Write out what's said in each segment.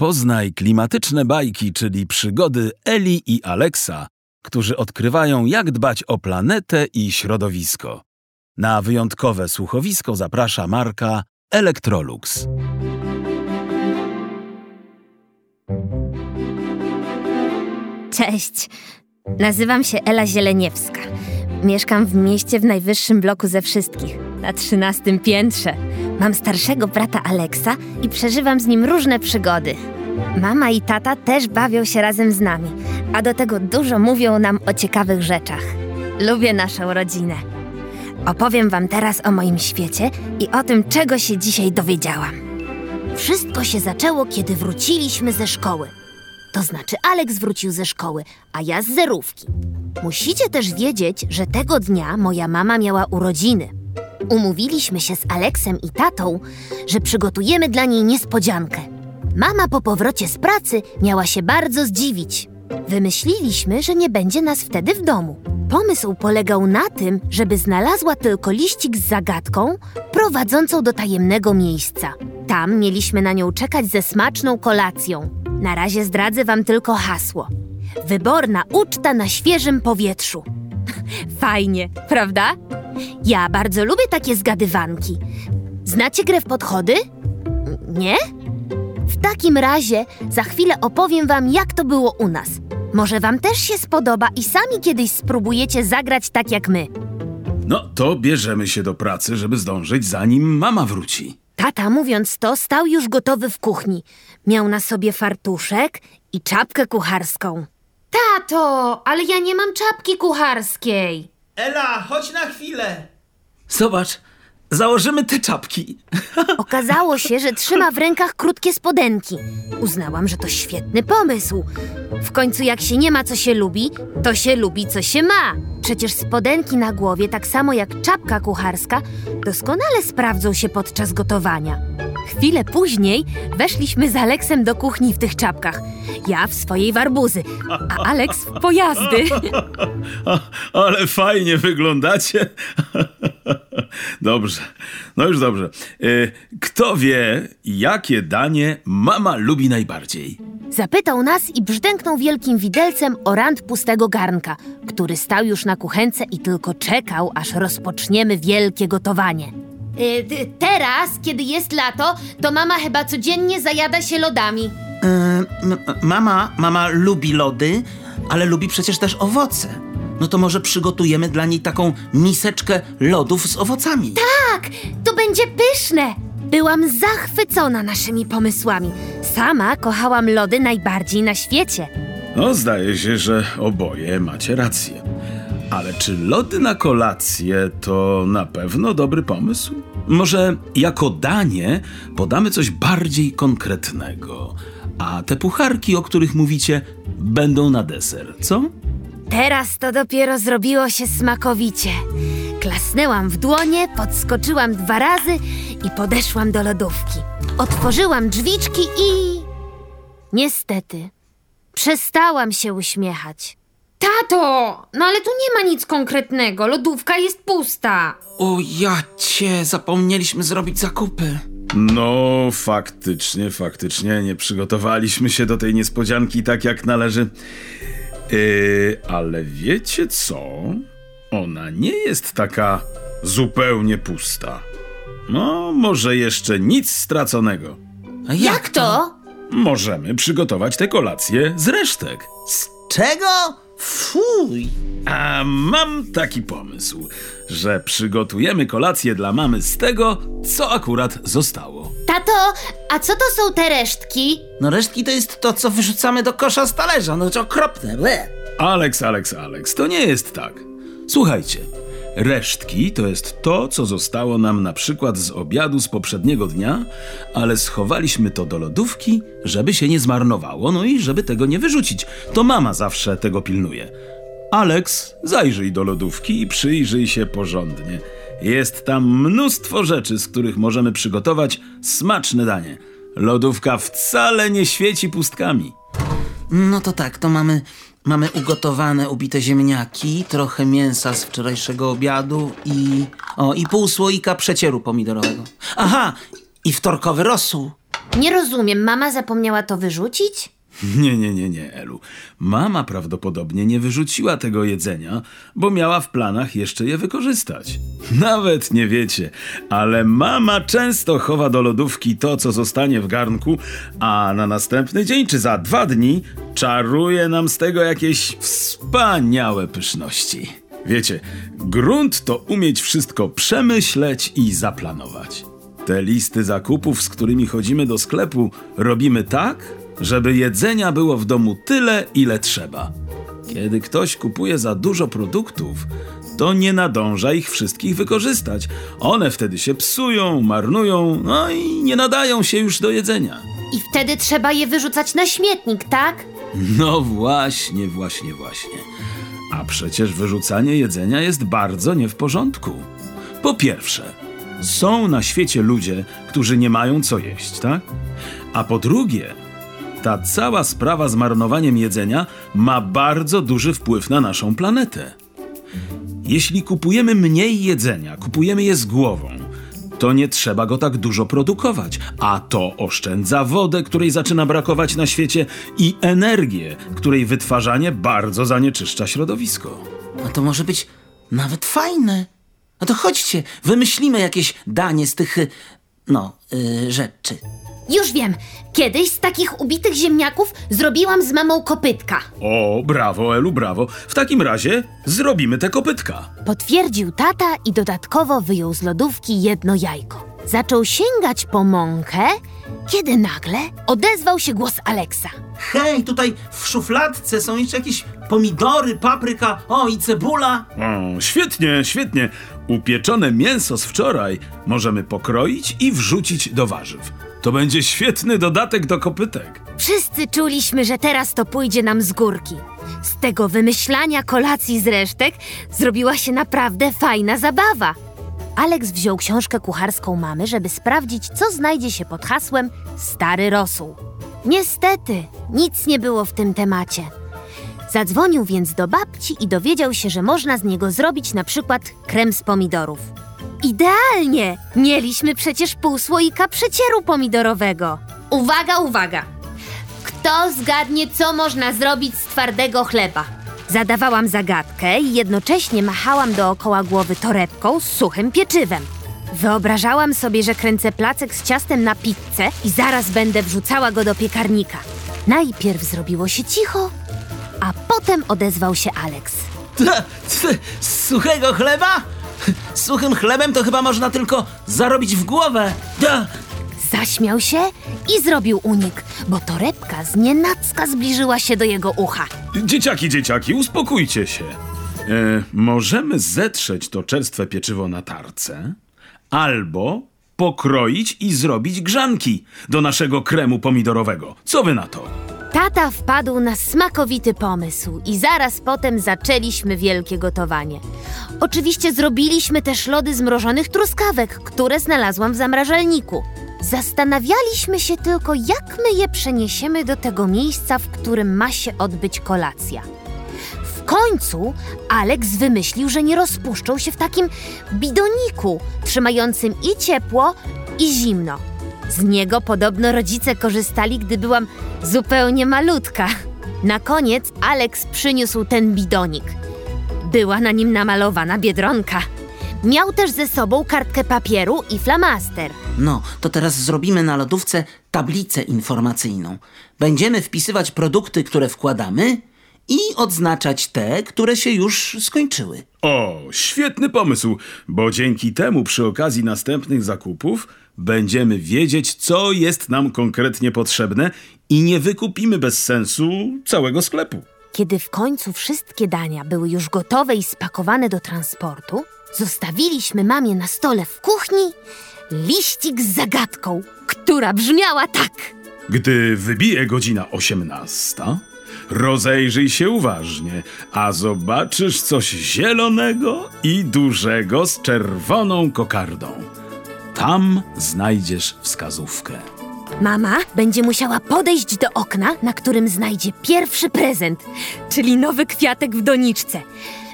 Poznaj klimatyczne bajki, czyli przygody Eli i Aleksa, którzy odkrywają, jak dbać o planetę i środowisko. Na wyjątkowe słuchowisko zaprasza marka Electrolux. Cześć, nazywam się Ela Zieleniewska. Mieszkam w mieście w najwyższym bloku ze wszystkich, na trzynastym piętrze. Mam starszego brata Aleksa i przeżywam z nim różne przygody. Mama i tata też bawią się razem z nami, a do tego dużo mówią nam o ciekawych rzeczach. Lubię naszą rodzinę. Opowiem Wam teraz o moim świecie i o tym, czego się dzisiaj dowiedziałam. Wszystko się zaczęło, kiedy wróciliśmy ze szkoły. To znaczy, Aleks wrócił ze szkoły, a ja z zerówki. Musicie też wiedzieć, że tego dnia moja mama miała urodziny. Umówiliśmy się z Aleksem i tatą, że przygotujemy dla niej niespodziankę. Mama po powrocie z pracy miała się bardzo zdziwić. Wymyśliliśmy, że nie będzie nas wtedy w domu. Pomysł polegał na tym, żeby znalazła tylko liścik z zagadką prowadzącą do tajemnego miejsca. Tam mieliśmy na nią czekać ze smaczną kolacją. Na razie zdradzę wam tylko hasło. Wyborna uczta na świeżym powietrzu. Fajnie, prawda? Ja bardzo lubię takie zgadywanki. Znacie grę w podchody? Nie? W takim razie za chwilę opowiem wam, jak to było u nas. Może wam też się spodoba i sami kiedyś spróbujecie zagrać tak jak my. No to bierzemy się do pracy, żeby zdążyć, zanim mama wróci. Tata, mówiąc to, stał już gotowy w kuchni. Miał na sobie fartuszek i czapkę kucharską. Tato, ale ja nie mam czapki kucharskiej. Ela, chodź na chwilę. Zobacz, założymy te czapki. Okazało się, że trzyma w rękach krótkie spodenki. Uznałam, że to świetny pomysł. W końcu, jak się nie ma, co się lubi, to się lubi, co się ma. Przecież spodenki na głowie, tak samo jak czapka kucharska, doskonale sprawdzą się podczas gotowania. Chwilę później weszliśmy z Aleksem do kuchni w tych czapkach. Ja w swojej warbuzy, a Aleks w pojazdy. Ale fajnie wyglądacie. Dobrze, no już dobrze. Y, Kto wie, jakie danie mama lubi najbardziej? Zapytał nas i brzdęknął wielkim widelcem o rand pustego garnka, który stał już na kuchence i tylko czekał, aż rozpoczniemy wielkie gotowanie. Y, teraz, kiedy jest lato, to mama chyba codziennie zajada się lodami. Yy, m- mama, mama lubi lody, ale lubi przecież też owoce. No to może przygotujemy dla niej taką miseczkę lodów z owocami. Tak, to będzie pyszne! Byłam zachwycona naszymi pomysłami. Sama kochałam lody najbardziej na świecie. No, zdaje się, że oboje macie rację. Ale czy lody na kolację to na pewno dobry pomysł? Może jako danie podamy coś bardziej konkretnego, a te pucharki, o których mówicie, będą na deser, co? Teraz to dopiero zrobiło się smakowicie. Klasnęłam w dłonie, podskoczyłam dwa razy i podeszłam do lodówki. Otworzyłam drzwiczki i. Niestety, przestałam się uśmiechać. Tato, no ale tu nie ma nic konkretnego. Lodówka jest pusta. O ja cię, zapomnieliśmy zrobić zakupy. No, faktycznie, faktycznie nie przygotowaliśmy się do tej niespodzianki tak jak należy. Yy, ale wiecie co? Ona nie jest taka zupełnie pusta. No, może jeszcze nic straconego. A Jak to? Możemy przygotować tę kolację z resztek. Z czego? Fuj! A mam taki pomysł, że przygotujemy kolację dla mamy z tego, co akurat zostało. Tato, a co to są te resztki? No resztki to jest to, co wyrzucamy do kosza z talerza. No to okropne. Ble. Alex, Alex, Alex, to nie jest tak. Słuchajcie, resztki to jest to, co zostało nam na przykład z obiadu z poprzedniego dnia, ale schowaliśmy to do lodówki, żeby się nie zmarnowało, no i żeby tego nie wyrzucić. To mama zawsze tego pilnuje. Alex, zajrzyj do lodówki i przyjrzyj się porządnie. Jest tam mnóstwo rzeczy, z których możemy przygotować smaczne danie. Lodówka wcale nie świeci pustkami. No to tak, to mamy, mamy ugotowane ubite ziemniaki, trochę mięsa z wczorajszego obiadu i... O, i pół słoika przecieru pomidorowego. Aha, i wtorkowy rosół. Nie rozumiem, mama zapomniała to wyrzucić? Nie, nie, nie, nie, Elu. Mama prawdopodobnie nie wyrzuciła tego jedzenia, bo miała w planach jeszcze je wykorzystać. Nawet nie wiecie, ale mama często chowa do lodówki to, co zostanie w garnku, a na następny dzień czy za dwa dni czaruje nam z tego jakieś wspaniałe pyszności. Wiecie, grunt to umieć wszystko przemyśleć i zaplanować. Te listy zakupów, z którymi chodzimy do sklepu, robimy tak, żeby jedzenia było w domu tyle, ile trzeba. Kiedy ktoś kupuje za dużo produktów, to nie nadąża ich wszystkich wykorzystać. One wtedy się psują, marnują, no i nie nadają się już do jedzenia. I wtedy trzeba je wyrzucać na śmietnik, tak? No właśnie, właśnie, właśnie. A przecież wyrzucanie jedzenia jest bardzo nie w porządku. Po pierwsze, są na świecie ludzie, którzy nie mają co jeść, tak? A po drugie, ta cała sprawa z marnowaniem jedzenia ma bardzo duży wpływ na naszą planetę. Jeśli kupujemy mniej jedzenia, kupujemy je z głową, to nie trzeba go tak dużo produkować, a to oszczędza wodę, której zaczyna brakować na świecie i energię, której wytwarzanie bardzo zanieczyszcza środowisko. No to może być nawet fajne. No to chodźcie, wymyślimy jakieś danie z tych, y, no, y, rzeczy. Już wiem, kiedyś z takich ubitych ziemniaków zrobiłam z mamą kopytka. O, brawo, Elu, brawo. W takim razie zrobimy te kopytka. Potwierdził tata i dodatkowo wyjął z lodówki jedno jajko. Zaczął sięgać po mąkę, kiedy nagle odezwał się głos Aleksa. Hej, tutaj w szufladce są jeszcze jakieś pomidory, papryka, o i cebula. O, świetnie, świetnie. Upieczone mięso z wczoraj możemy pokroić i wrzucić do warzyw. To będzie świetny dodatek do kopytek. Wszyscy czuliśmy, że teraz to pójdzie nam z górki. Z tego wymyślania kolacji z resztek zrobiła się naprawdę fajna zabawa. Aleks wziął książkę kucharską mamy, żeby sprawdzić, co znajdzie się pod hasłem Stary Rosół. Niestety, nic nie było w tym temacie. Zadzwonił więc do babci i dowiedział się, że można z niego zrobić na przykład krem z pomidorów. Idealnie! Mieliśmy przecież pół słoika przecieru pomidorowego. Uwaga, uwaga! Kto zgadnie, co można zrobić z twardego chleba? Zadawałam zagadkę i jednocześnie machałam dookoła głowy torebką z suchym pieczywem. Wyobrażałam sobie, że kręcę placek z ciastem na pizzę i zaraz będę wrzucała go do piekarnika. Najpierw zrobiło się cicho, a potem odezwał się Aleks. Tch, z suchego chleba? Z suchym chlebem to chyba można tylko zarobić w głowę. Da. Zaśmiał się i zrobił unik, bo torebka z nienacka zbliżyła się do jego ucha. Dzieciaki, dzieciaki, uspokójcie się. E, możemy zetrzeć to czerstwe pieczywo na tarce, albo pokroić i zrobić grzanki do naszego kremu pomidorowego. Co wy na to? Tata wpadł na smakowity pomysł i zaraz potem zaczęliśmy wielkie gotowanie. Oczywiście zrobiliśmy też lody z mrożonych truskawek, które znalazłam w zamrażalniku. Zastanawialiśmy się tylko, jak my je przeniesiemy do tego miejsca, w którym ma się odbyć kolacja. W końcu Aleks wymyślił, że nie rozpuszczą się w takim bidoniku, trzymającym i ciepło, i zimno. Z niego podobno rodzice korzystali, gdy byłam zupełnie malutka. Na koniec Aleks przyniósł ten bidonik. Była na nim namalowana biedronka. Miał też ze sobą kartkę papieru i flamaster. No, to teraz zrobimy na lodówce tablicę informacyjną. Będziemy wpisywać produkty, które wkładamy i odznaczać te, które się już skończyły. O, świetny pomysł, bo dzięki temu przy okazji następnych zakupów będziemy wiedzieć, co jest nam konkretnie potrzebne i nie wykupimy bez sensu całego sklepu. Kiedy w końcu wszystkie dania były już gotowe i spakowane do transportu, zostawiliśmy mamie na stole w kuchni liścik z zagadką, która brzmiała tak. Gdy wybije godzina 18, rozejrzyj się uważnie, a zobaczysz coś zielonego i dużego z czerwoną kokardą. Tam znajdziesz wskazówkę. Mama będzie musiała podejść do okna, na którym znajdzie pierwszy prezent, czyli nowy kwiatek w doniczce.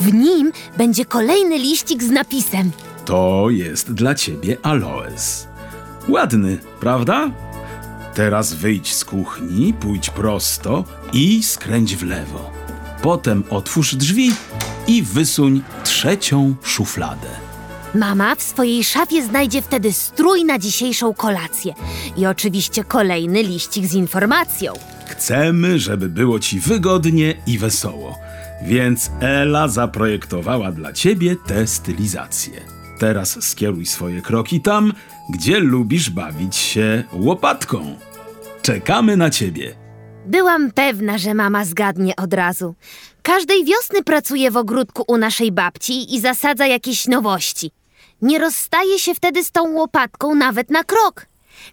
W nim będzie kolejny liścik z napisem. To jest dla ciebie aloes. Ładny, prawda? Teraz wyjdź z kuchni, pójdź prosto i skręć w lewo. Potem otwórz drzwi i wysuń trzecią szufladę. Mama w swojej szafie znajdzie wtedy strój na dzisiejszą kolację i oczywiście kolejny liścik z informacją. Chcemy, żeby było ci wygodnie i wesoło, więc Ela zaprojektowała dla ciebie tę stylizację. Teraz skieruj swoje kroki tam, gdzie lubisz bawić się łopatką. Czekamy na ciebie. Byłam pewna, że mama zgadnie od razu. Każdej wiosny pracuje w ogródku u naszej babci i zasadza jakieś nowości. Nie rozstaje się wtedy z tą łopatką nawet na krok.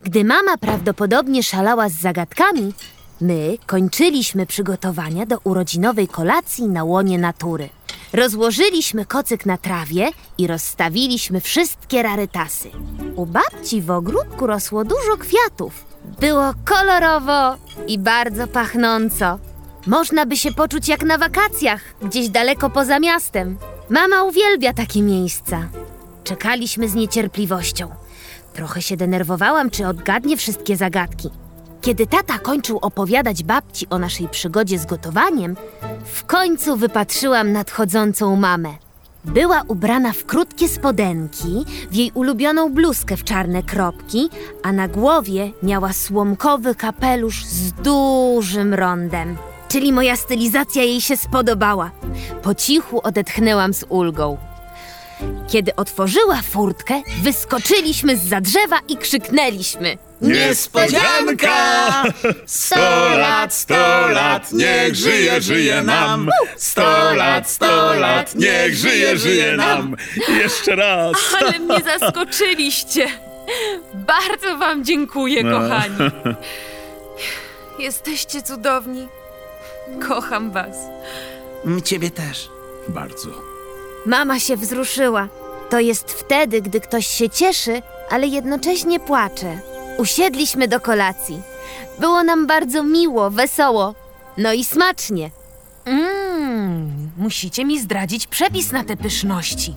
Gdy mama prawdopodobnie szalała z zagadkami, my kończyliśmy przygotowania do urodzinowej kolacji na łonie natury. Rozłożyliśmy kocyk na trawie i rozstawiliśmy wszystkie rarytasy. U babci w ogródku rosło dużo kwiatów. Było kolorowo i bardzo pachnąco. Można by się poczuć jak na wakacjach, gdzieś daleko poza miastem. Mama uwielbia takie miejsca. Czekaliśmy z niecierpliwością. Trochę się denerwowałam, czy odgadnie wszystkie zagadki. Kiedy tata kończył opowiadać babci o naszej przygodzie z gotowaniem, w końcu wypatrzyłam nadchodzącą mamę. Była ubrana w krótkie spodenki, w jej ulubioną bluzkę w czarne kropki, a na głowie miała słomkowy kapelusz z dużym rondem. Czyli moja stylizacja jej się spodobała. Po cichu odetchnęłam z ulgą. Kiedy otworzyła furtkę, wyskoczyliśmy z za drzewa i krzyknęliśmy. Niespodzianka! Sto lat, sto lat, niech żyje, żyje nam! Sto lat, sto lat, niech żyje, żyje nam! Jeszcze raz. Ale mnie zaskoczyliście. Bardzo wam dziękuję, kochani. Jesteście cudowni. Kocham was. My ciebie też. Bardzo. Mama się wzruszyła. To jest wtedy, gdy ktoś się cieszy, ale jednocześnie płacze. Usiedliśmy do kolacji. Było nam bardzo miło, wesoło, no i smacznie. Mmm, musicie mi zdradzić przepis na te pyszności.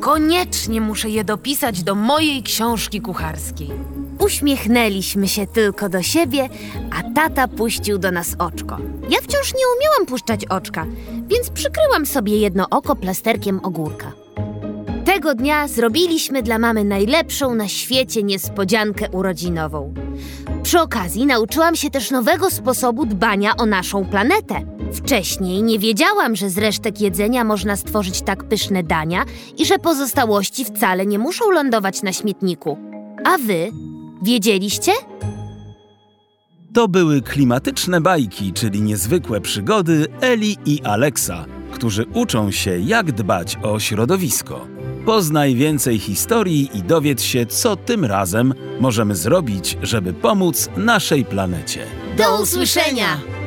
Koniecznie muszę je dopisać do mojej książki kucharskiej. Uśmiechnęliśmy się tylko do siebie, a tata puścił do nas oczko. Ja wciąż nie umiałam puszczać oczka, więc przykryłam sobie jedno oko plasterkiem ogórka. Tego dnia zrobiliśmy dla mamy najlepszą na świecie niespodziankę urodzinową. Przy okazji nauczyłam się też nowego sposobu dbania o naszą planetę. Wcześniej nie wiedziałam, że z resztek jedzenia można stworzyć tak pyszne dania i że pozostałości wcale nie muszą lądować na śmietniku. A wy wiedzieliście? To były klimatyczne bajki, czyli niezwykłe przygody Eli i Aleksa, którzy uczą się, jak dbać o środowisko. Poznaj więcej historii i dowiedz się, co tym razem możemy zrobić, żeby pomóc naszej planecie. Do usłyszenia!